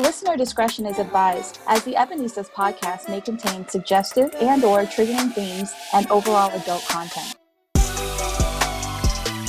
Listener discretion is advised, as the Ebonistas podcast may contain suggestive and or triggering themes and overall adult content.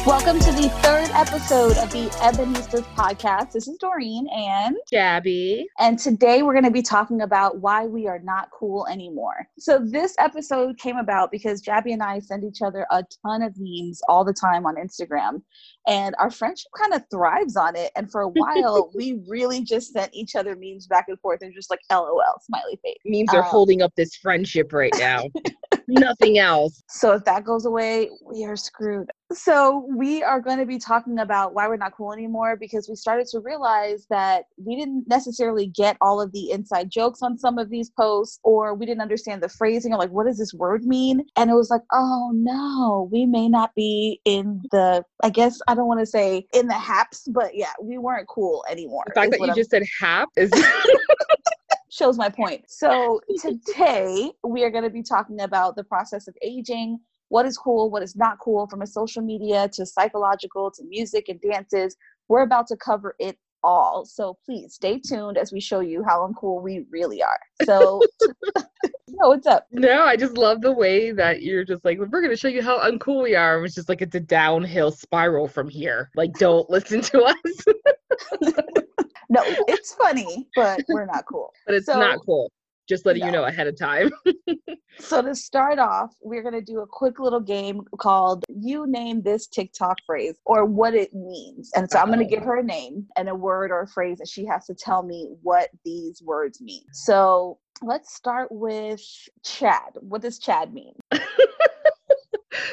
Welcome to the third episode of the Ebonistas podcast. This is Doreen and Gabby. And today we're going to be talking about why we are not cool anymore. So this episode came about because Gabby and I send each other a ton of memes all the time on Instagram. And our friendship kind of thrives on it. And for a while, we really just sent each other memes back and forth and just like LOL, smiley face. Memes are Um, holding up this friendship right now. Nothing else. So if that goes away, we are screwed. So we are going to be talking about why we're not cool anymore because we started to realize that we didn't necessarily get all of the inside jokes on some of these posts or we didn't understand the phrasing or like what does this word mean? And it was like, "Oh no, we may not be in the I guess I don't want to say in the haps, but yeah, we weren't cool anymore." The fact that you I'm- just said hap is shows my point. So today we are going to be talking about the process of aging, what is cool, what is not cool, from a social media to psychological to music and dances. We're about to cover it all. So please stay tuned as we show you how uncool we really are. So, no, what's up? no. I just love the way that you're just like we're gonna show you how uncool we are. It's just like it's a downhill spiral from here. Like don't listen to us, No, it's funny, but we're not cool. but it's So- not cool. Just letting you know ahead of time. So to start off, we're gonna do a quick little game called "You Name This TikTok Phrase" or what it means. And so I'm gonna give her a name and a word or a phrase, and she has to tell me what these words mean. So let's start with Chad. What does Chad mean?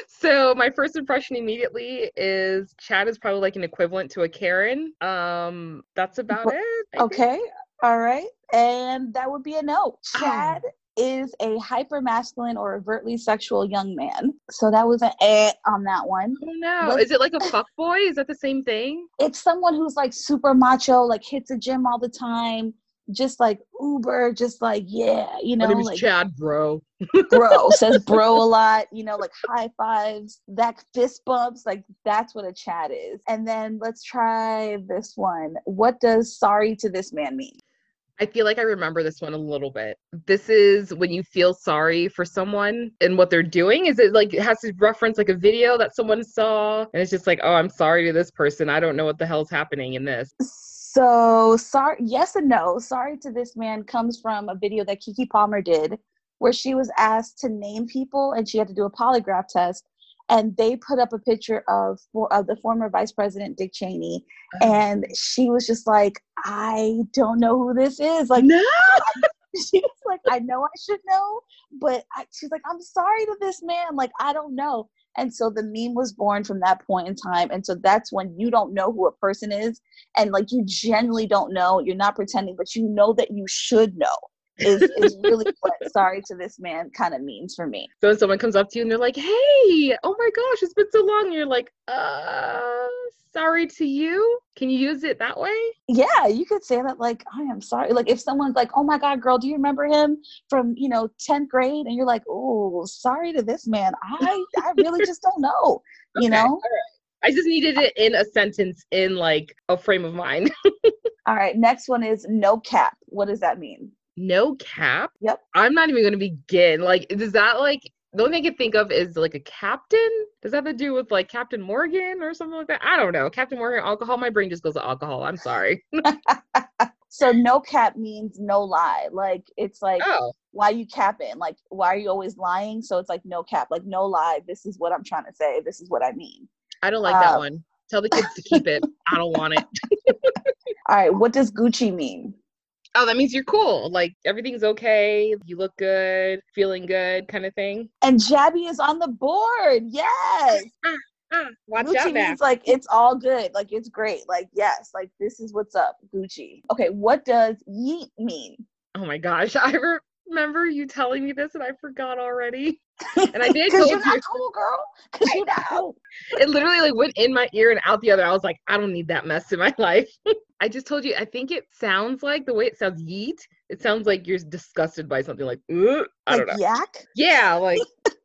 so my first impression immediately is Chad is probably like an equivalent to a Karen. Um, that's about it. I think. Okay, all right, and that would be a no. Oh. Chad. Is a hyper masculine or overtly sexual young man. So that was an eh on that one. Oh no! Is it like a fuck boy? Is that the same thing? it's someone who's like super macho, like hits the gym all the time, just like uber, just like yeah, you know, My name is like Chad, bro. bro says bro a lot, you know, like high fives, that fist bumps, like that's what a Chad is. And then let's try this one. What does sorry to this man mean? I feel like I remember this one a little bit. This is when you feel sorry for someone and what they're doing. Is it like it has to reference like a video that someone saw and it's just like, oh, I'm sorry to this person. I don't know what the hell's happening in this. So sorry, yes and no. Sorry to this man comes from a video that Keke Palmer did, where she was asked to name people and she had to do a polygraph test, and they put up a picture of of the former Vice President Dick Cheney, oh. and she was just like, I don't know who this is. Like no, she was like, I know I should know, but I, she's like, I'm sorry to this man. Like I don't know. And so the meme was born from that point in time. And so that's when you don't know who a person is. And like you genuinely don't know. You're not pretending, but you know that you should know is, is really what sorry to this man kind of means for me. so when someone comes up to you and they're like, hey, oh my gosh, it's been so long. And you're like, uh, sorry to you. Can you use it that way? Yeah, you could say that like, I am sorry. Like if someone's like, oh my God, girl, do you remember him from, you know, 10th grade? And you're like, oh, sorry to this man. I, I really just don't know, you Okay, know? I just needed it in a sentence in like a frame of mind. All right, next one is no cap. What does that mean? No cap. Yep. I'm not even gonna begin. Like, does that like the only thing I can think of is like a captain? Does that have to do with like Captain Morgan or something like that? I don't know. Captain Morgan, alcohol. My brain just goes to alcohol. I'm sorry. So no cap means no lie. Like it's like oh, why you capping? Like why are you always lying? So it's like no cap. Like no lie. This is what I'm trying to say. This is what I mean. I don't like that Uh, one. Tell the kids to keep it. I don't want it. All right, what does Gucci mean? Oh, that means you're cool. Like everything's okay. You look good, feeling good, kind of thing. And Jabby is on the board. Yes. Ah, watch Gucci out now. means like it's all good. Like it's great. Like yes. Like this is what's up. Gucci. Okay. What does yeet mean? Oh my gosh, I re- remember you telling me this and I forgot already. And I did Because you're not cool, girl. Because you know. It literally like went in my ear and out the other. I was like, I don't need that mess in my life. I just told you. I think it sounds like the way it sounds yeet. It sounds like you're disgusted by something like, Ugh. I don't know. Like yak. Yeah, like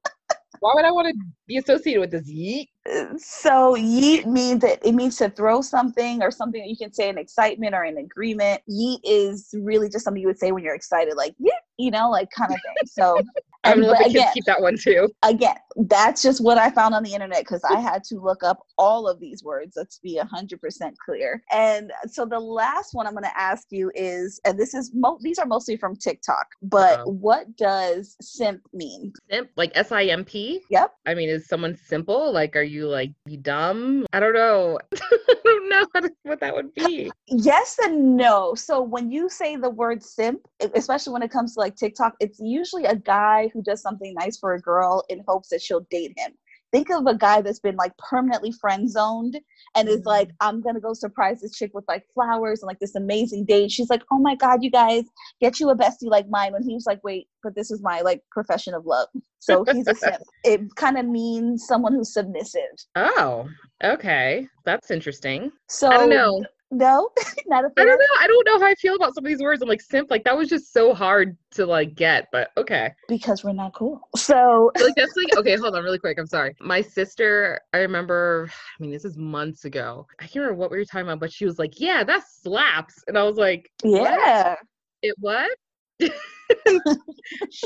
Why would I want to be associated with this yeet? so yeet means that it means to throw something or something that you can say in excitement or in agreement. Yeet is really just something you would say when you're excited, like yeah, you know, like kind of thing. So I'm gonna let the kids again, keep that one too. again, that's just what I found on the internet because I had to look up all of these words. Let's be hundred percent clear. And so the last one I'm going to ask you is, and this is mo- these are mostly from TikTok, but Uh-oh. what does simp mean? Simp, like S I M P. Yep. I mean, is someone simple? Like, are you like you dumb? I don't know. I don't know what that would be. Yes and no. So when you say the word simp, especially when it comes to like TikTok, it's usually a guy who does something nice for a girl in hopes that she'll date him. Think of a guy that's been like permanently friend zoned and is mm-hmm. like, I'm gonna go surprise this chick with like flowers and like this amazing date. She's like, Oh my god, you guys get you a bestie like mine. When he was like, Wait, but this is my like profession of love. So he's a simp. It kind of means someone who's submissive. Oh, okay. That's interesting. So I don't know. No, not a I fan. I don't know. I don't know how I feel about some of these words. I'm like simp. Like that was just so hard to like get. But okay. because we're not cool. So like that's like okay hold on really quick i'm sorry my sister i remember i mean this is months ago i can't remember what we were talking about but she was like yeah that slaps and i was like yeah. it what she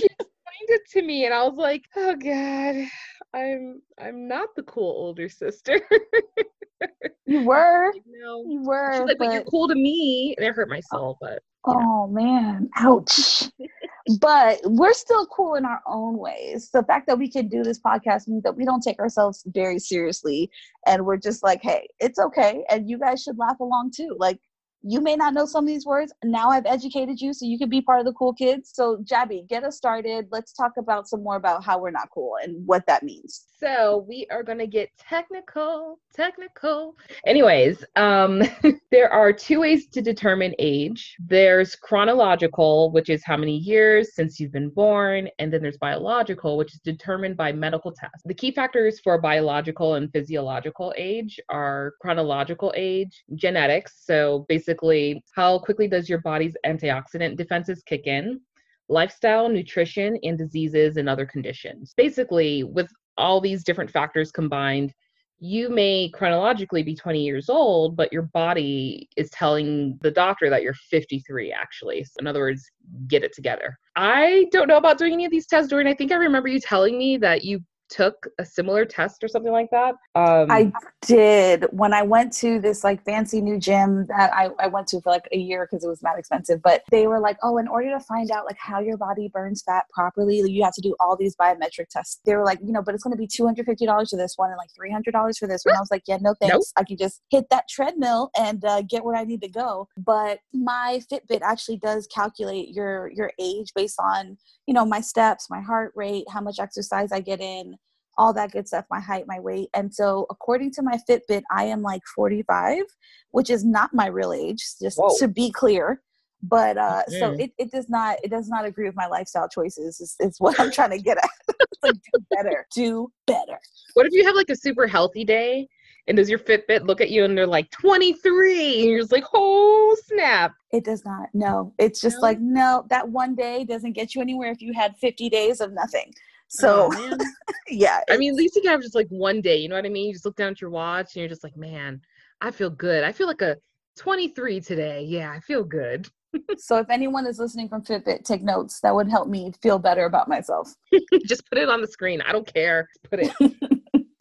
explained it to me and i was like oh god i'm i'm not the cool older sister You were. no You were. she's were. like but you're cool to me and it hurt my soul but oh man. Ouch. but we're still cool in our own ways. The fact that we can do this podcast means that we don't take ourselves very seriously and we're just like, hey, it's okay. And you guys should laugh along too. Like you may not know some of these words. Now I've educated you so you can be part of the cool kids. So Jabby, get us started. Let's talk about some more about how we're not cool and what that means. So we are gonna get technical, technical. Anyways, um, there are two ways to determine age. There's chronological, which is how many years since you've been born, and then there's biological, which is determined by medical tests. The key factors for biological and physiological age are chronological age, genetics. So basically, how quickly does your body's antioxidant defenses kick in? Lifestyle, nutrition, and diseases and other conditions. Basically, with all these different factors combined, you may chronologically be 20 years old, but your body is telling the doctor that you're 53, actually. So in other words, get it together. I don't know about doing any of these tests, Doreen. I think I remember you telling me that you took a similar test or something like that. Um, I did when I went to this like fancy new gym that I, I went to for like a year because it was not expensive. But they were like, oh, in order to find out like how your body burns fat properly, you have to do all these biometric tests. They were like, you know, but it's going to be two hundred fifty dollars for this one and like three hundred dollars for this one. I was like, yeah, no thanks. Nope. I can just hit that treadmill and uh, get where I need to go. But my Fitbit actually does calculate your your age based on you know my steps, my heart rate, how much exercise I get in all that good stuff, my height, my weight. And so, according to my Fitbit, I am like 45, which is not my real age, just Whoa. to be clear. But uh, so Mhm. it, it does not it does not agree with my lifestyle choices. Is, is what I'm trying to get at. like do better, do better. what if you have like a super healthy day? And does your Fitbit look at you and they're like 23? And you're just like, oh snap. It does not. No, it's just No? like no. That one day doesn't get you anywhere if you had 50 days of nothing. So Oh, yeah, I mean, at least you can have just like one day. You know what I mean? You just look down at your watch and you're just like, man, I feel good. I feel like a 23 today. Yeah, I feel good. so if anyone is listening from Fitbit, take notes. That would help me feel better about myself. just put it on the screen. I don't care. Put it.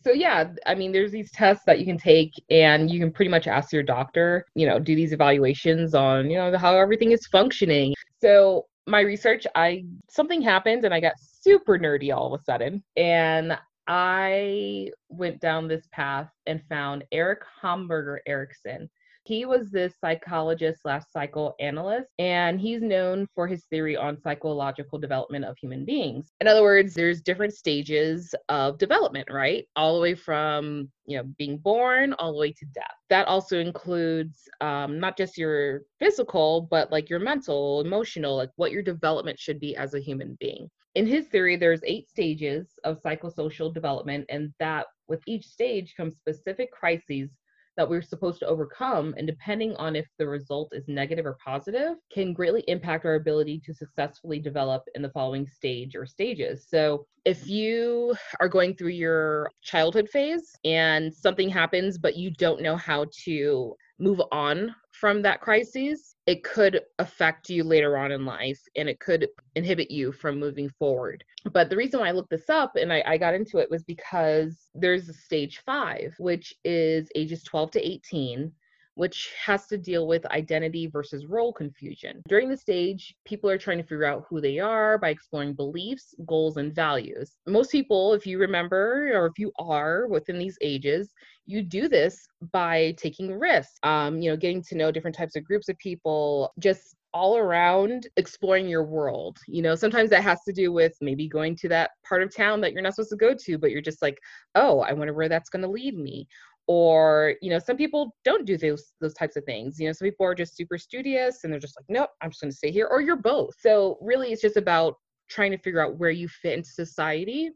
So yeah, I mean, there's these tests that you can take, and you can pretty much ask your doctor. You know, do these evaluations on you know how everything is functioning. So my research, I something happened, and I got super nerdy all of a sudden, and I went down this path and found Erik Homburger Erikson. He was this psychologist slash psychoanalyst, and he's known for his theory on psychological development of human beings. In other words, there's different stages of development, right? All the way from you know being born all the way to death. That also includes um, not just your physical, but like your mental, emotional, like what your development should be as a human being. In his theory, there's eight stages of psychosocial development, and that with each stage comes specific crises that we're supposed to overcome. And depending on if the result is negative or positive, can greatly impact our ability to successfully develop in the following stage or stages. So if you are going through your childhood phase and something happens, but you don't know how to move on from that crisis, it could affect you later on in life and it could inhibit you from moving forward. But the reason why I looked this up and I, I, got into it was because there's a stage five, which is ages 12 to 18 which has to deal with identity versus role confusion. During the stage, people are trying to figure out who they are by exploring beliefs, goals, and values. Most people, if you remember or if you are within these ages, you do this by taking risks, um, you know, getting to know different types of groups of people, just all around exploring your world. You know, sometimes that has to do with maybe going to that part of town that you're not supposed to go to, but you're just like, oh, I wonder where that's going to lead me or you know some people don't do those those types of things you know some people are just super studious and they're just like nope i'm just going to stay here or you're both so really it's just about trying to figure out where you fit into society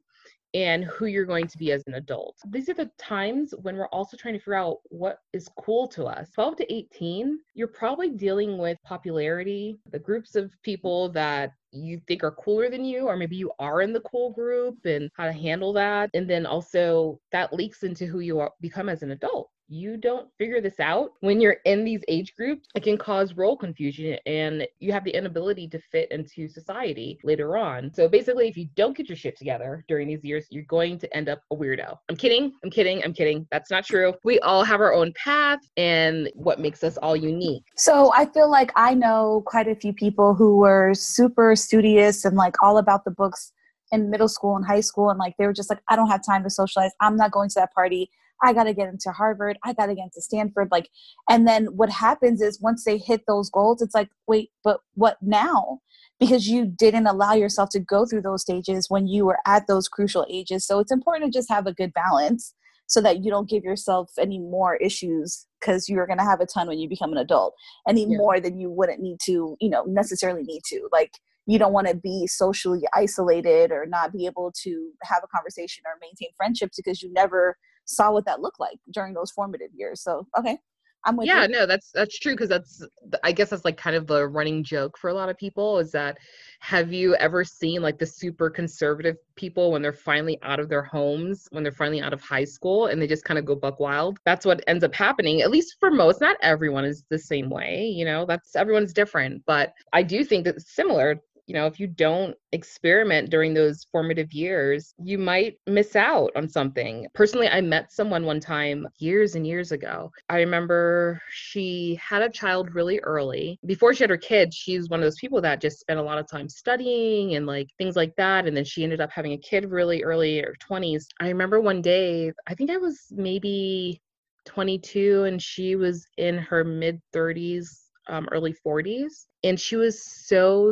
and who you're going to be as an adult. These are the times when we're also trying to figure out what is cool to us. 12 to 18, you're probably dealing with popularity, the groups of people that you think are cooler than you, or maybe you are in the cool group and how to handle that. And then also that leaks into who you are, become as an adult you don't figure this out when you're in these age groups, it can cause role confusion and you have the inability to fit into society later on. So basically, if you don't get your shit together during these years, you're going to end up a weirdo. I'm kidding. I'm kidding. I'm kidding. That's not true. We all have our own path and what makes us all unique. So I feel like I know quite a few people who were super studious and like all about the books in middle school and high school and like they were just like I don't have time to socialize. I'm not going to that party. I got to get into Harvard. I got to get into Stanford. Like, and then what happens is once they hit those goals, it's like, wait, but what now? Because you didn't allow yourself to go through those stages when you were at those crucial ages. So it's important to just have a good balance so that you don't give yourself any more issues because you're going to have a ton when you become an adult any yeah. more than you wouldn't need to you know necessarily need to like you don't want to be socially isolated or not be able to have a conversation or maintain friendships because you never saw what that looked like during those formative years. So, okay. I'm with you. yeah, you. no, that's that's true because that's I guess that's like kind of the running joke for a lot of people is that have you ever seen like the super conservative people when they're finally out of their homes, when they're finally out of high school and they just kind of go buck wild? That's what ends up happening, at least for most. Not everyone is the same way, you know, that's everyone's different. But I do think that similar you know, if you don't experiment during those formative years, you might miss out on something. Personally, I met someone one time years and years ago. I remember she had a child really early. Before she had her kids, she's one of those people that just spent a lot of time studying and like things like that. And then she ended up having a kid really early or 20s. I remember one day, I think I was maybe 22 and she was in her mid 30s um, early 40s and she was so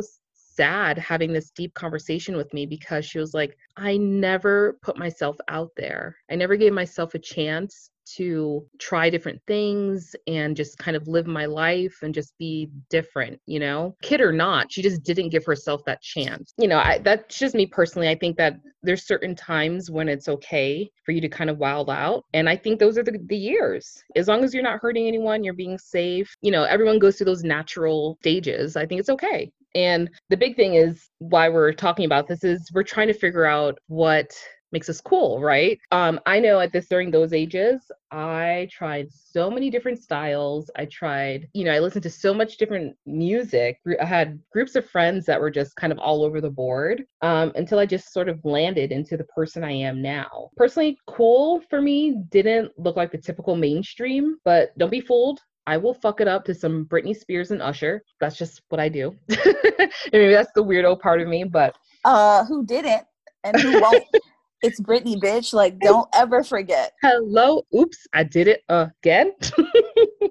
sad having this deep conversation with me because she was like, I never put myself out there. I never gave myself a chance to try different things and just kind of live my life and just be different, you know? Kid or not, she just didn't give herself that chance. You know, I, that's just me personally. I think that there's certain times when it's okay for you to kind of wild out. And I think those are the, the years. As long as you're not hurting anyone, you're being safe. You know, everyone goes through those natural stages. I think it's okay. And the big thing is why we're talking about this is we're trying to figure out what makes us cool, right? Um, I know at this during those ages, I tried so many different styles. I tried, you know, I listened to so much different music. I had groups of friends that were just kind of all over the board um, until I just sort of landed into the person I am now. Personally, cool for me didn't look like the typical mainstream, but don't be fooled. I will fuck it up to some Britney Spears and Usher. That's just what I do. Maybe that's the weirdo part of me, but uh, who didn't and who won't? it's Britney, bitch. Like, don't ever forget. Hello. Oops, I did it again.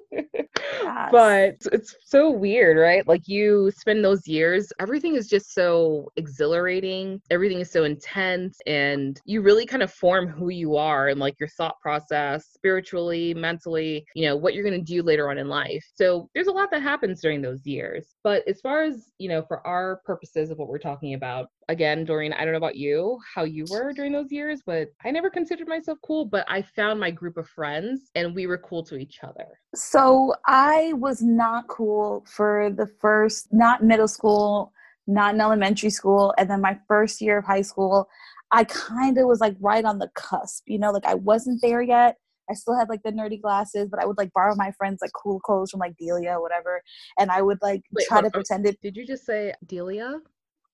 Yes. But it's so weird, right? Like you spend those years, everything is just so exhilarating, everything is so intense, and you really kind of form who you are and like your thought process spiritually, mentally, you know, what you're going to do later on in life. So there's a lot that happens during those years. But as far as, you know, for our purposes of what we're talking about, again, Doreen, I don't know about you, how you were during those years, but I never considered myself cool, but I found my group of friends and we were cool to each other. So I was not cool for the first, not middle school, not in elementary school, and then my first year of high school. I kind of was like right on the cusp, you know, like I wasn't there yet. I still had like the nerdy glasses, but I would like borrow my friends like cool clothes from like Delia, whatever, and I would like Wait, try to pretend it. Did you just say Delia?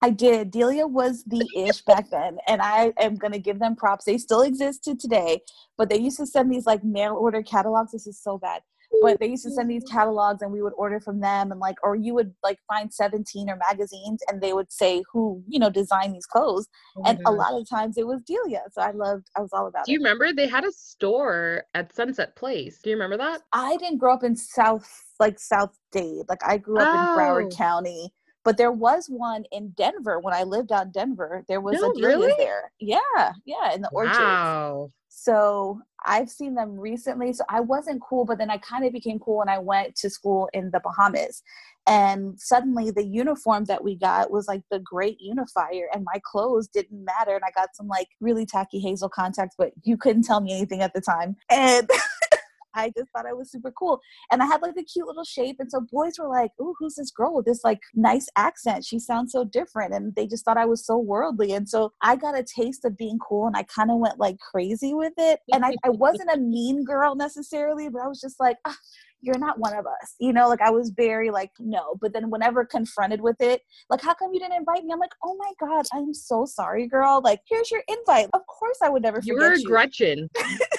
I did. Delia was the ish back then, and I am gonna give them props. They still exist to today, but they used to send these like mail order catalogs. This is so bad, but they used to send these catalogs, and we would order from them, and like, or you would like find seventeen or magazines, and they would say who you know designed these clothes, oh and gosh. a lot of times it was Delia. So I loved. I was all about. Do you remember they had a store at Sunset Place? Do you remember that? I didn't grow up in South like South Dade. Like I grew up oh. in Broward oh. County but there was one in Denver when I lived out in Denver. There was no, a really? there. Yeah, yeah, in the orchard. Wow. So I've seen them recently. So I wasn't cool, but then I kind of became cool when I went to school in the Bahamas. And suddenly the uniform that we got was like the great unifier, and my clothes didn't matter. And I got some like really tacky hazel contacts, but you couldn't tell me anything at the time. And I just thought I was super cool. And I had like a cute little shape. And so boys were like, Ooh, who's this girl with this like nice accent? She sounds so different. And they just thought I was so worldly. And so I got a taste of being cool and I kind of went like crazy with it. And I, I wasn't a mean girl necessarily, but I was just like, ah, you're not one of us you know like i was very like no but then whenever confronted with it like how come you didn't invite me i'm like oh my god i'm so sorry girl like here's your invite of course i would never you were you. gretchen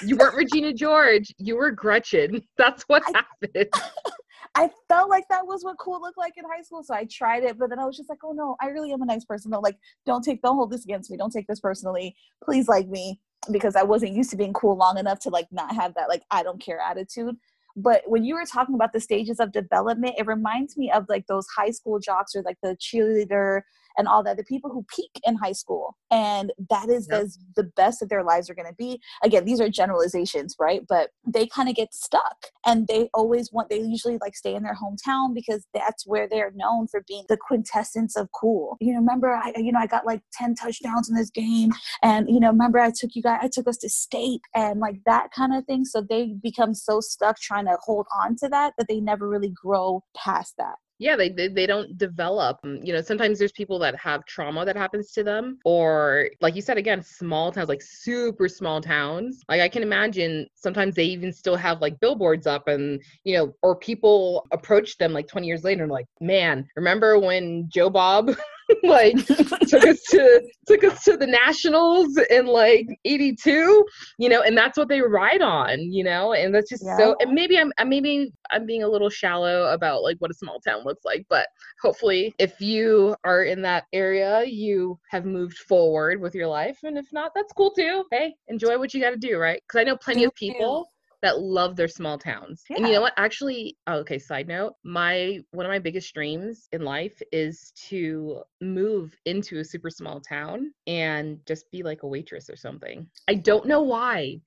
you weren't regina george you were gretchen that's what I, happened I felt like that was what cool looked like in high school, so I tried it. But then I was just like, "Oh no, I really am a nice person. Don't like, don't take, don't hold this against me. Don't take this personally. Please like me." Because I wasn't used to being cool long enough to like not have that like I don't care attitude. But when you were talking about the stages of development, it reminds me of like those high school jocks or like the cheerleader and all that the people who peak in high school. And that is yep. the, the best that their lives are going to be. Again these are generalizations right? But they kind of get stuck and they always want they usually like stay in their hometown because that's where they're known for being the quintessence of cool. You know remember i you know i got like 10 touchdowns in this game and you know remember i took you guys i took us to state and like that kind of thing. So they become so stuck trying to hold on to that that they never really grow past that yeah they, they they don't develop mm, you know sometimes there's people that have trauma that happens to them or like you said again small towns like super small towns. Like i can imagine sometimes they even still have like billboards up and you know or people approach them like 20 years later and like man remember when joe bob like took us to took us to the nationals in like 82 you know and that's what they ride on you know and that's just yeah. so and maybe i'm maybe i'm being a little shallow about like what a small town looks like but hopefully if you are in that area you have moved forward with your life and if not that's cool too. Hey enjoy what you got to do right? Because i know plenty of people that love their small towns. Yeah. And you know what? Actually, oh, okay, side note, my one of my biggest dreams in life is to move into a super small town and just be like a waitress or something. I don't know why.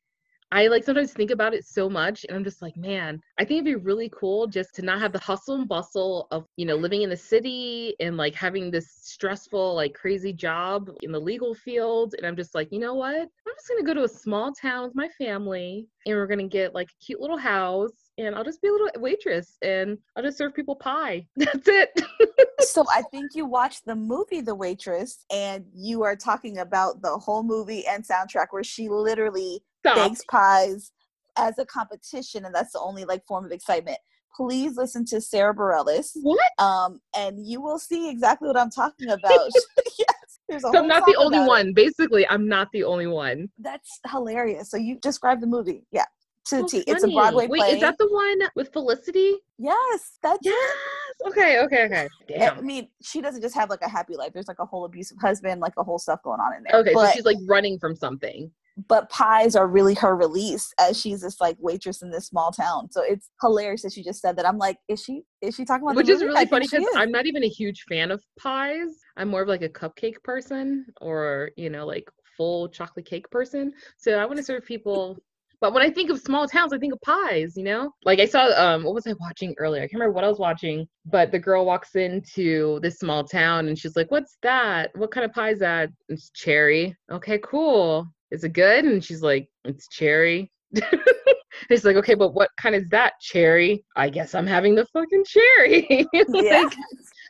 I like sometimes think about it so much and I'm just like, man, I think it'd be really cool just to not have the hustle and bustle of, you know, living in the city and like having this stressful, like crazy job in the legal field. And I'm just like, you know what? I'm just going to go to a small town with my family and we're going to get like a cute little house and I'll just be a little waitress and I'll just serve people pie. That's it. so I think you watched the movie The Waitress and you are talking about the whole movie and soundtrack where she literally Stop. bakes pies as a competition, and that's the only like form of excitement. Please listen to Sara Bareilles. What? Um, and you will see exactly what I'm talking about. yes. so I'm not the only one. It. Basically, I'm not the only one. That's hilarious. So you describe the movie. Yeah to oh, T. It's a Broadway Wait, play. is that the one with Felicity? Yes, that's yes. It. Okay, okay, okay. Damn. I mean, she doesn't just have like a happy life. There's like a whole abusive husband, like a whole stuff going on in there. Okay, but, so she's like running from something. But pies are really her release as she's this like waitress in this small town. So it's hilarious that she just said that. I'm like, is she is she talking about which is really funny because I'm not even a huge fan of pies. I'm more of like a cupcake person or you know like full chocolate cake person. So I want to serve people but when I think of small towns, I think of pies, you know? Like I saw um what was I watching earlier? I can't remember what I was watching, but the girl walks into this small town and she's like, What's that? What kind of pie is that? It's cherry. Okay, cool. Is it good? And she's like, It's cherry. it's like, okay, but what kind is that cherry? I guess I'm having the fucking cherry. yeah. like,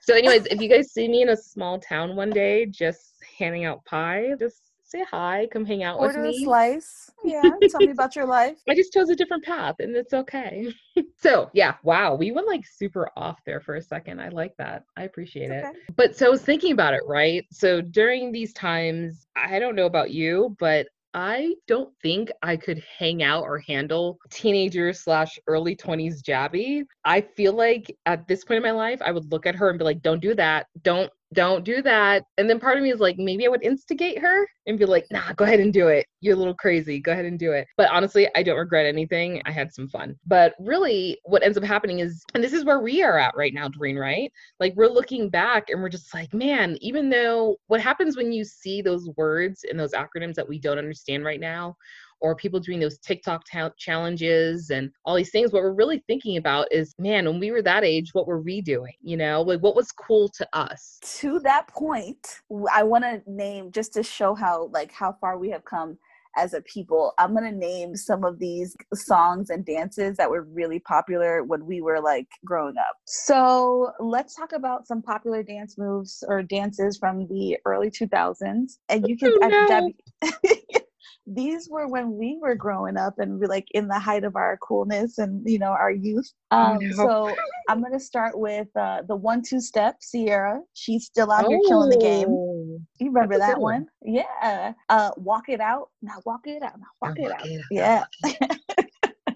so, anyways, if you guys see me in a small town one day, just handing out pie, just say hi, come hang out Order with me. Or a slice. Yeah, tell me about your life. I just chose a different path and it's okay. so, yeah, wow, we went like super off there for a second. I like that. I appreciate okay. it. But so I was thinking about it, right? So during these times, I don't know about you, but I don't think I could hang out or handle teenager slash early 20s Jabby. I feel like at this point in my life, I would look at her and be like, don't do that. Don't don't do that. And then part of me is like, maybe I would instigate her and be like, nah, go ahead and do it. You're a little crazy. Go ahead and do it. But honestly, I don't regret anything. I had some fun. But really, what ends up happening is, and this is where we are at right now, Doreen, right? Like, we're looking back and we're just like, man, even though what happens when you see those words and those acronyms that we don't understand right now, or people doing those TikTok ta- challenges and all these things. What we're really thinking about is, man, when we were that age, what were we doing? You know, like what was cool to us? To that point, I want to name just to show how like how far we have come as a people. I'm gonna name some of these songs and dances that were really popular when we were like growing up. So let's talk about some popular dance moves or dances from the early 2000s. And you can, oh, no. these were when we were growing up and we like in the height of our coolness and you know our youth. Um so i'm gonna start with uh the one two step Ciara. She's still out oh, here killing the game. Oh, you remember that one? one? yeah. Uh walk it out. Now walk it out. Now walk, it, walk out. it, out. yeah.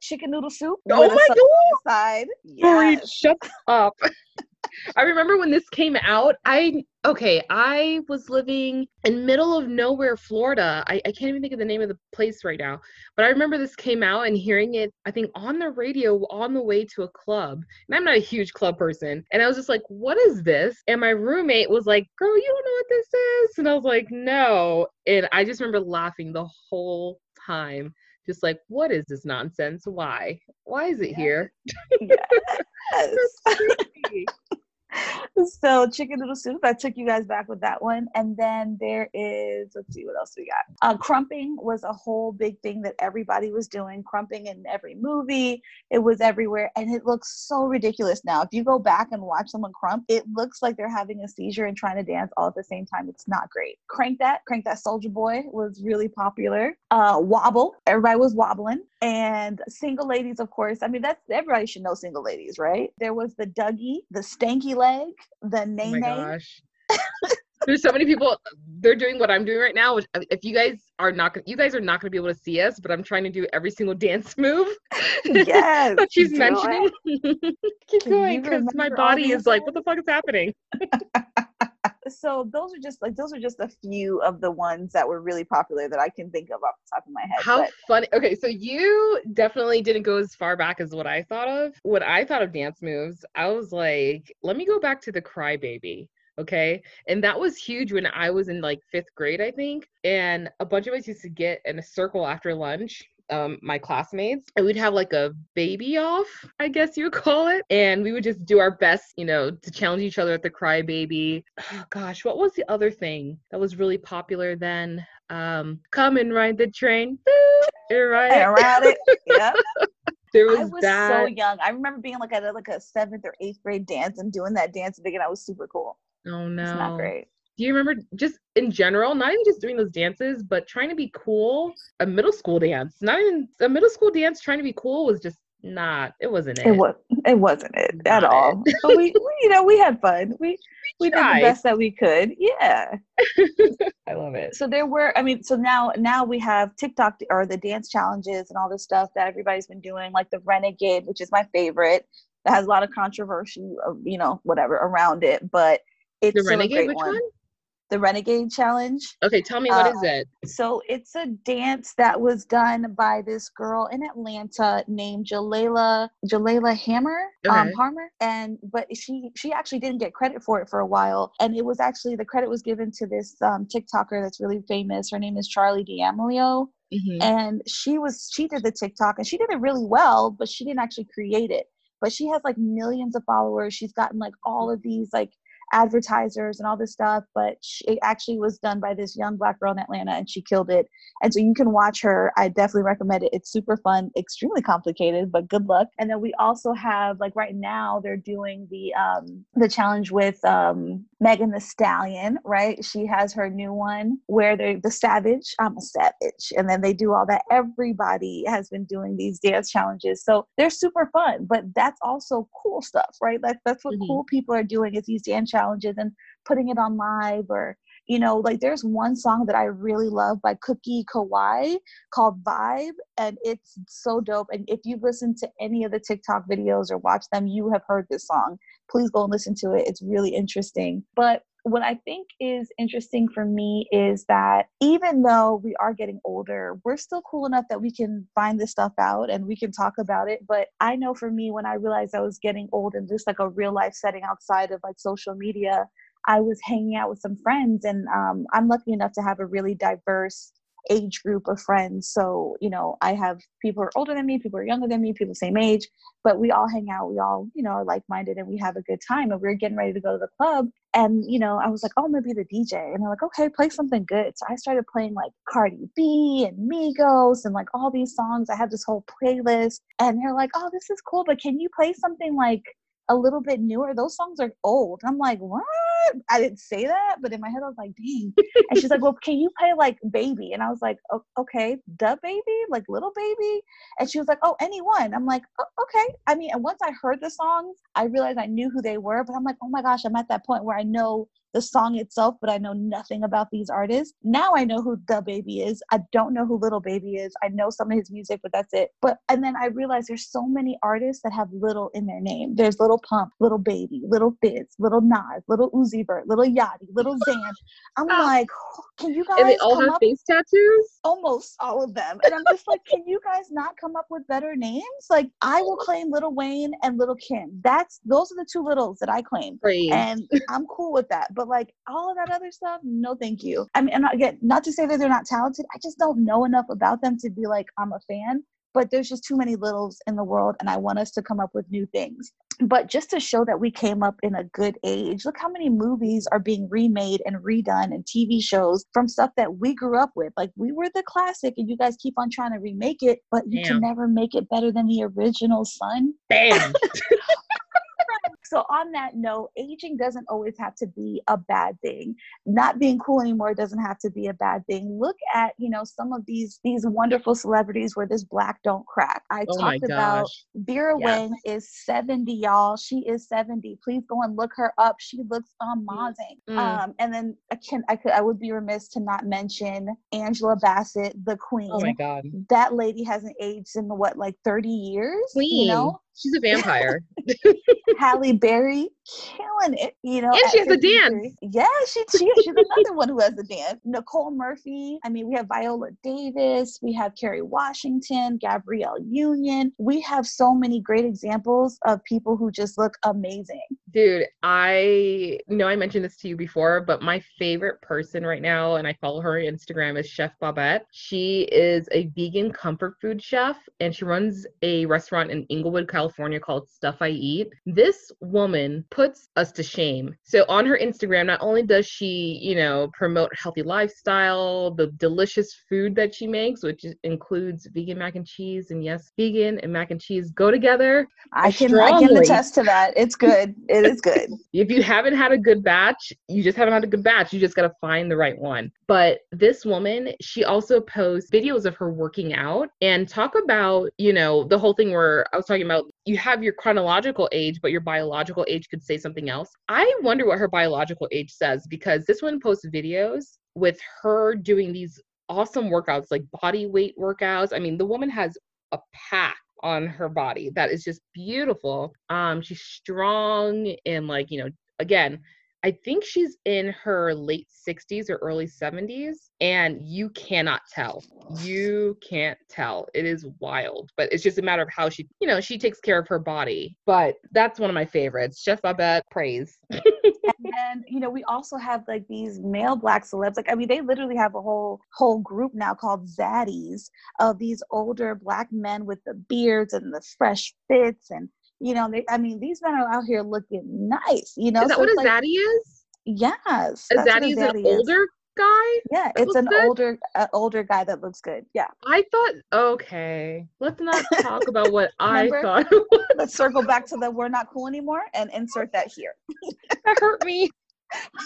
chicken noodle soup oh my god! side. Yeah shut up I remember when this came out, I okay, I was living in middle of nowhere, Florida. I, I can't even think of the name of the place right now. But I remember this came out and hearing it, I think, on the radio on the way to a club. And I'm not a huge club person. And I was just like, what is this? And my roommate was like, girl, you don't know what this is? And I was like, no. And I just remember laughing the whole time just like what is this nonsense why why is it yeah. here yes. so chicken noodle soup i took you guys back with that one. And then there is let's see what else we got? Uh, krumping was a whole big thing that everybody was doing krumping in every movie. It was everywhere. And it looks so ridiculous now. If you go back and watch someone krump it looks like they're having a seizure and trying to dance all at the same time. It's not great. Crank that crank that soldier boy was really popular. Uh, wobble everybody was wobbling. And single ladies of course. I mean that's everybody should know single ladies right? There was the dougie the stanky leg the nay oh gosh. There's so many people they're doing what i'm doing right now which if you guys are not you guys are not going to be able to see us but i'm trying to do every single dance move. Yes that she's mentioning. keep going because my body is like what the fuck is happening so those are just like those are just a few of the ones that were really popular that I can think of off the top of my head. How but. funny. Okay, so you definitely didn't go as far back as what I thought of. When I thought of dance moves, I was like, let me go back to the crybaby. Okay. And that was huge when I was in like fifth grade, I think. And a bunch of us used to get in a circle after lunch um, my classmates. And we'd have like a baby off i guess you would call it. And we would just do our best you know to challenge each other at the cry baby oh, gosh what was the other thing that was really popular then? Um come and ride the train. Right. Around it. Yeah there was I was that. so young. I remember being like at a, like a seventh or eighth grade dance and doing that dance and thinking I was super cool. Oh no, it's not great do you remember just in general, not even just doing those dances, but trying to be cool? A middle school dance, not even a middle school dance. Trying to be cool was just not. It wasn't it. It was. It wasn't it not at all. It. but we, we, you know, we had fun. We we, we did the best that we could. Yeah. I love it. So there were. I mean, so now now we have TikTok or the dance challenges and all this stuff that everybody's been doing, like the Renegade, which is my favorite. That has a lot of controversy, uh, you know, whatever around it, but it's the Renegade. Which one? one? The Renegade Challenge. Okay, tell me what uh, is it? So it's a dance that was done by this girl in Atlanta named Jalela Jalela Hammer um, okay. um, Harmer, and but she she actually didn't get credit for it for a while, and it was actually the credit was given to this um, TikToker that's really famous. Her name is Charli D'Amelio. Mm-hmm. And she was she did the TikTok and she did it really well, but she didn't actually create it. But she has like millions of followers. She's gotten like all of these like advertisers and all this stuff, but she, it actually was done by this young black girl in Atlanta and she killed it. And so you can watch her. I definitely recommend it. It's super fun, extremely complicated, but good luck. And then we also have like right now they're doing the um the challenge with um Megan Thee Stallion, right? She has her new one where they're the savage, I'm a savage. And then they do all that. Everybody has been doing these dance challenges. So they're super fun, but that's also cool stuff, right? Like that's what mm-hmm. cool people are doing is these dance challenges challenges and putting it on live or you know like there's one song that i really love by Cookiee Kawaii called vibe and it's so dope and if you've listened to any of the tiktok videos or watched them you have heard this song please go and listen to it it's really interesting but what I think is interesting for me is that even though we are getting older, we're still cool enough that we can find this stuff out and we can talk about it. But I know for me, when I realized I was getting old and just like a real life setting outside of like social media, I was hanging out with some friends, and um, I'm lucky enough to have a really diverse age group of friends. So, you know, I have people are older than me, people are younger than me, people same age, but we all hang out. We all, you know, are like minded and we have a good time. And we are getting ready to go to the club. And, you know, I was like, oh, I'm to be the DJ. And they're like, okay, play something good. So I started playing like Cardi B and Migos and like all these songs. I have this whole playlist. And they're like, oh, this is cool, but can you play something like a little bit newer? Those songs are old. I'm like, what? I didn't say that, but in my head I was like, dang. And she's like, well, can you play like baby? And I was like, okay, DaBaby, like little baby. And she was like, oh, anyone. I'm like, oh, okay. I mean, and once I heard the songs, I realized I knew who they were, but I'm like, oh my gosh, I'm at that point where I know the song itself, but I know nothing about these artists. Now I know who DaBaby is. I don't know who Little Baby is. I know some of his music, but that's it. But and then I realized there's so many artists that have little in their name. There's Little Pump, Little Baby, Little Fizz, Little Nas, Little Uzi Vert, Little Yachty, Little Xan. I'm oh. like, can you guys? And they all have up? face tattoos. Almost all of them. And I'm just like, can you guys not come up with better names? Like I will claim Little Wayne and Little Kim. That's those are the two littles that I claim, and I'm cool with that. But but like all of that other stuff, no, thank you. I mean, and again, not to say that they're not talented. I just don't know enough about them to be like, I'm a fan. But there's just too many littles in the world, and I want us to come up with new things. But just to show that we came up in a good age, look how many movies are being remade and redone and TV shows from stuff that we grew up with. Like we were the classic, and you guys keep on trying to remake it, but you Damn. can never make it better than the original, son. Damn. So, on that note, aging doesn't always have to be a bad thing. Not being cool anymore doesn't have to be a bad thing. Look at, you know, some of these these wonderful celebrities where this black don't crack. I oh talked about Vera. Wang is 70, y'all. She is 70. Please go and look her up. She looks amazing. Mm. Um, and then I can I could I would be remiss to not mention Angela Bassett, the queen. Oh my god. That lady hasn't aged in what, like 30 years? Queen. You know? She's a vampire. Halle Berry killing it, you know. And she has a dance. Yeah, she, she she's another one who has a dance. Nicole Murphy. I mean, we have Viola Davis. We have Kerry Washington, Gabrielle Union. We have so many great examples of people who just look amazing. Dude, I know I mentioned this to you before, but my favorite person right now, and I follow her on Instagram, is Chef Babette. She is a vegan comfort food chef, and she runs a restaurant in Inglewood, California called Stuff I Eat. This woman puts us to shame. So on her Instagram, not only does she, you know, promote healthy lifestyle, the delicious food that she makes, which includes vegan mac and cheese, and yes, vegan and mac and cheese go together. I can strongly. I can attest to that. It's good. It is good. if you haven't had a good batch, you just haven't had a good batch. You just got to find the right one. But this woman, she also posts videos of her working out and talk about, you know, the whole thing where I was talking about you have your chronological age, but your biological age could say something else. I wonder what her biological age says because this one posts videos with her doing these awesome workouts, like body weight workouts. I mean, the woman has a pack on her body that is just beautiful. Um, she's strong and like, you know, again, I think she's in her late 60s or early 70s, and you cannot tell. You can't tell. It is wild, but it's just a matter of how she, you know, she takes care of her body. But that's one of my favorites. Chef Babette, praise. and you know we also have like these male black celebs like i mean they literally have a whole whole group now called zaddies of these older black men with the beards and the fresh fits and you know they i mean these men are out here looking nice you know is that so what a like, zaddy is? yes A zaddy is an is. older guy? yeah it's an good? older uh, older guy that looks good yeah I thought, okay, let's not talk about what I thought. let's circle back to the we're not cool anymore and insert that here that hurt me.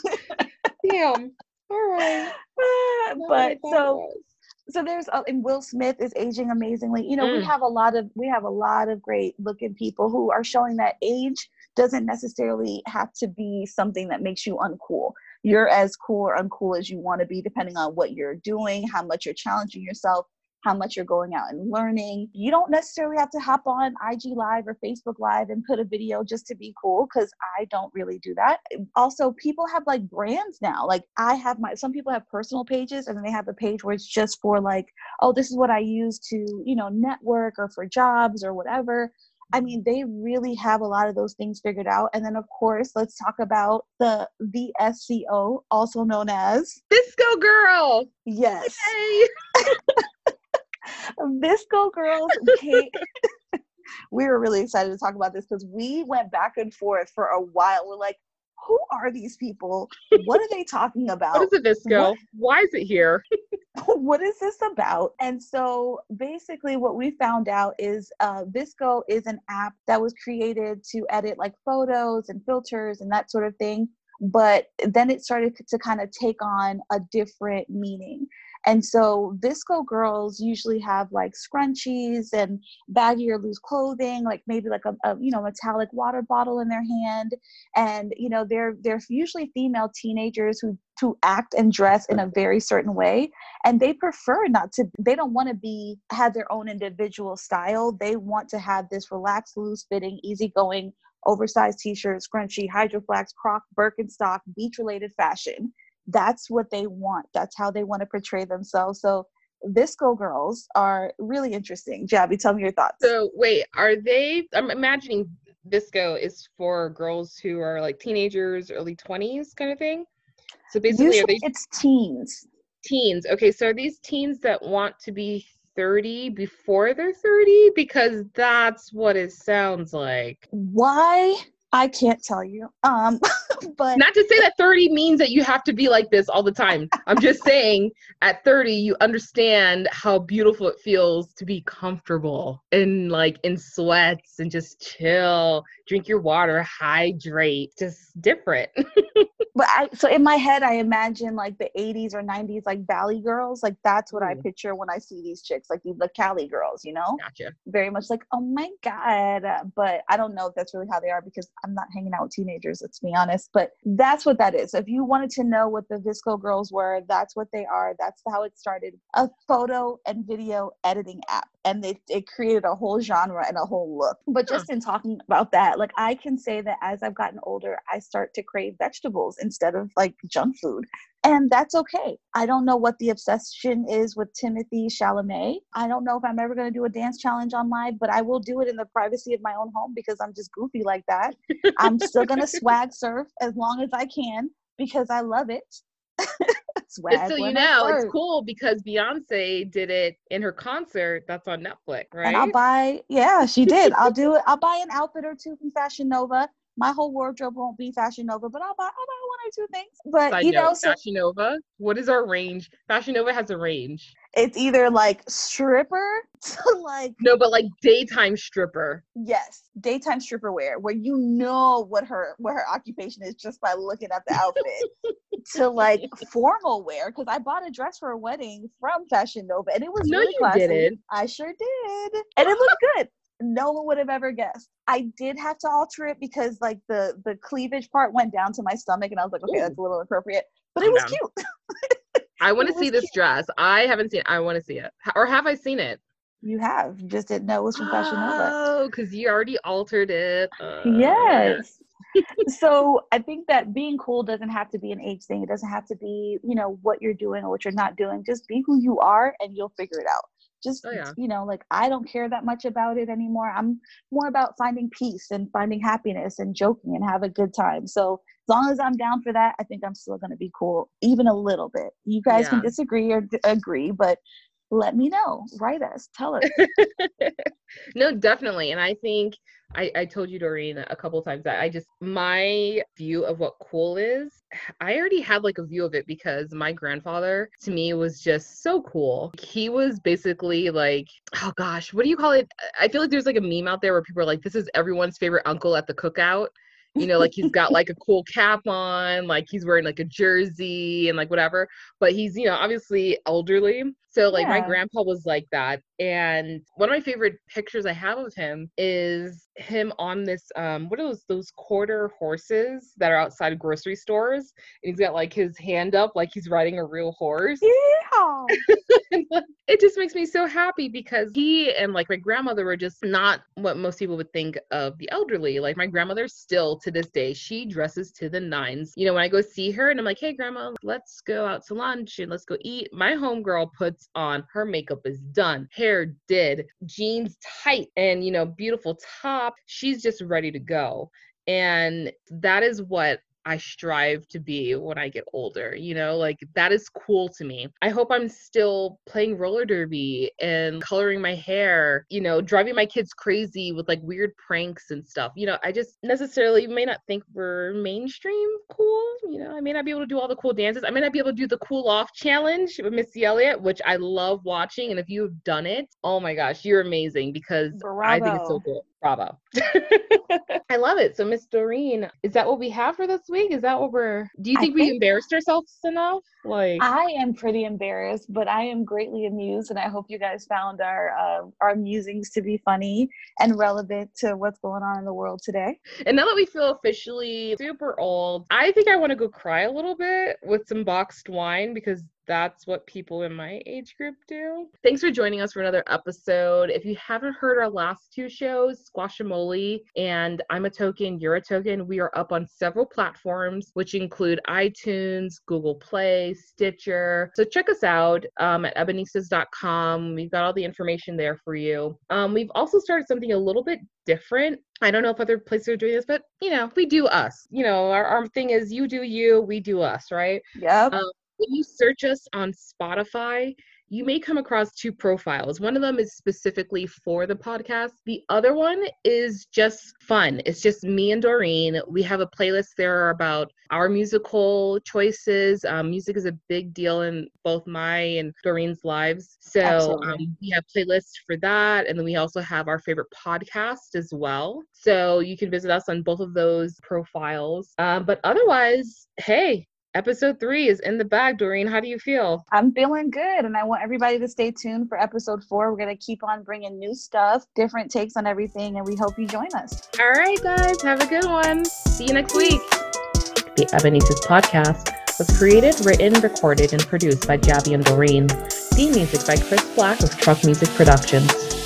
Damn. All right. I but so was. So there's uh, and Will Smith is aging amazingly. You know, we Mm. have a lot of we have a lot of great looking people who are showing that age doesn't necessarily have to be something that makes you uncool. You're as cool or uncool as you want to be depending on what you're doing, how much you're challenging yourself, how much you're going out and learning. You don't necessarily have to hop on IG Live or Facebook Live and put a video just to be cool because I don't really do that. Also, people have like brands now. Like I have my some people have personal pages and then they have a page where it's just for like, oh, this is what I use to, you know, network or for jobs or whatever. I mean, they really have a lot of those things figured out. And then, of course, let's talk about the VSCO, also known as Disco girl. yes, VSCO girls we were really excited to talk about this because we went back and forth for a while. We're like, who are these people? What are they talking about? What is a VSCO? What? Why is it here? what is this about? And so basically, what we found out is uh, VSCO is an app that was created to edit like photos and filters and that sort of thing. But then it started to kind of take on a different meaning. And so VSCO girls usually have like scrunchies and baggy or loose clothing, like maybe like a, a you know metallic water bottle in their hand, and you know they're they're usually female teenagers who to act and dress in a very certain way. And they prefer not to they don't want to be have their own individual style. They want to have this relaxed loose fitting easygoing oversized t-shirts, scrunchy Hydro Flask croc birkenstock beach related fashion that's what they want that's how they want to portray themselves so VSCO girls are really interesting jabby tell me your thoughts So wait, are they? I'm imagining VSCO is for girls who are like teenagers, early 20s kind of thing. So basically, usually are they it's teens teens? Okay, so are these teens that want to be 30 before they're 30? Because that's what it sounds like. why i can't tell you um but Not to say that 30 means that you have to be like this all the time. I'm just saying at 30 you understand how beautiful it feels to be comfortable and like in sweats and just chill, drink your water, hydrate, just different. but I so in my head I imagine like the 80s or 90s like Valley girls like that's what I picture when I see these chicks like the, the Cali girls you know gotcha. very much like oh my god but I don't know if that's really how they are because I'm not hanging out with teenagers let's be honest but that's what that is. If you wanted to know what the VSCO girls were that's what they are. That's how it started. A photo and video editing app. And it, it created a whole genre and a whole look. But just in talking about that like I can say that as I've gotten older I start to crave vegetables instead of like junk food and that's okay. I don't know what the obsession is with Timothée Chalamet. I don't know if I'm ever going to do a dance challenge on live, but I will do it in the privacy of my own home because I'm just goofy like that. I'm still going to swag surf as long as I can because I love it. swag Just so you know, it's cool because Beyonce did it in her concert that's on Netflix, right? And I'll buy, yeah, she did. I'll do it. I'll buy an outfit or two from Fashion Nova. My whole wardrobe won't be Fashion Nova, but I'll buy, I'll buy one or two things. But Side you know, note, so Fashion Nova. What is our range? Fashion Nova has a range. it's either like stripper to like No, but like daytime stripper. yes daytime stripper wear where you know what her what her occupation is just by looking at the outfit to like formal wear because i bought a dress for a wedding from fashion nova and it was No, really you classy didn't. i sure did and it looked good no one would have ever guessed i did have to alter it because like the the cleavage part went down to my stomach and i was like okay Ooh. that's a little inappropriate but it was down. cute I want to see this cute. dress. I haven't seen it. I want to see it. Or have I seen it? you have you just didn't know it was from fashion nova Oh, because you already altered it. Uh, yes so I think that being cool doesn't have to be an age thing. It doesn't have to be, you know, what you're doing or what you're not doing. Just be who you are and you'll figure it out. Just, Oh, yeah. you know, like I don't care that much about it anymore. I'm more about finding peace and finding happiness and joking and have a good time. So as long as I'm down for that, I think I'm still going to be cool, even a little bit. You guys can disagree or d- agree, but let me know. Write us. Tell us. no, definitely. And I think I, I told you, Doreen, a couple times that I just, my view of what cool is, I already had like a view of it because my grandfather to me was just so cool. He was basically like, oh gosh, what do you call it? I feel like there's like a meme out there where people are like, this is everyone's favorite uncle at the cookout. You know, like he's got like a cool cap on, like he's wearing like a jersey and like whatever. But he's, you know, obviously elderly. So like my grandpa was like that. And one of my favorite pictures I have of him is him on this um what are those those quarter horses that are outside grocery stores. And he's got like his hand up like he's riding a real horse. Yeehaw. It just makes me so happy because he and like my grandmother were just not what most people would think of the elderly. Like my grandmother still to this day, she dresses to the nines. You know, when I go see her and I'm like, hey grandma, let's go out to lunch and let's go eat. My homegirl puts on her makeup is done, hair did, jeans tight, and you know, beautiful top. She's just ready to go. And that is what I strive to be when I get older. You know, like that is cool to me. I hope I'm still playing roller derby and coloring my hair, you know, driving my kids crazy with like weird pranks and stuff. You know, I just necessarily may not think we're mainstream cool. You know, I may not be able to do all the cool dances. I may not be able to do the cool off challenge with Missy Elliott, which I love watching. And if you've done it, oh my gosh, you're amazing because I think it's so cool. Bravo. I love it. So, Miss Doreen, is that what we have for this week? Is that what we're do you I think we embarrassed ourselves enough? Like I am pretty embarrassed, but I am greatly amused, and I hope you guys found our uh, our musings to be funny and relevant to what's going on in the world today. and now that we feel officially super old, I think I want to go cry a little bit with some boxed wine because that's what people in my age group do. Thanks for joining us for another episode. If you haven't heard our last two shows, Squashamole and I'm a Token, You're a Token, we are up on several platforms, which include iTunes, Google Play, Stitcher. So check us out um, at ebonistas.com. We've got all the information there for you. Um, we've also started something a little bit different. I don't know if other places are doing this, but you know, we do us. You know, our, our thing is you do you, we do us, right? Yep. Um, when you search us on Spotify, you may come across two profiles. One of them is specifically for the podcast. The other one is just fun. It's just me and Doreen. We have a playlist there about our musical choices. Um, music is a big deal in both my and Doreen's lives. So um, we have playlists for that. And then we also have our favorite podcast as well. So you can visit us on both of those profiles. Um, but otherwise, hey, Episode three is in the bag, Doreen. How do you feel? I'm feeling good, and I want everybody to stay tuned for episode four. We're gonna keep on bringing new stuff, different takes on everything, and we hope you join us. All right, guys, have a good one. See you next week. The Ebonistas podcast was created, written, recorded, and produced by Jabby and Doreen. Theme music by Chris Black of Truck Music Productions.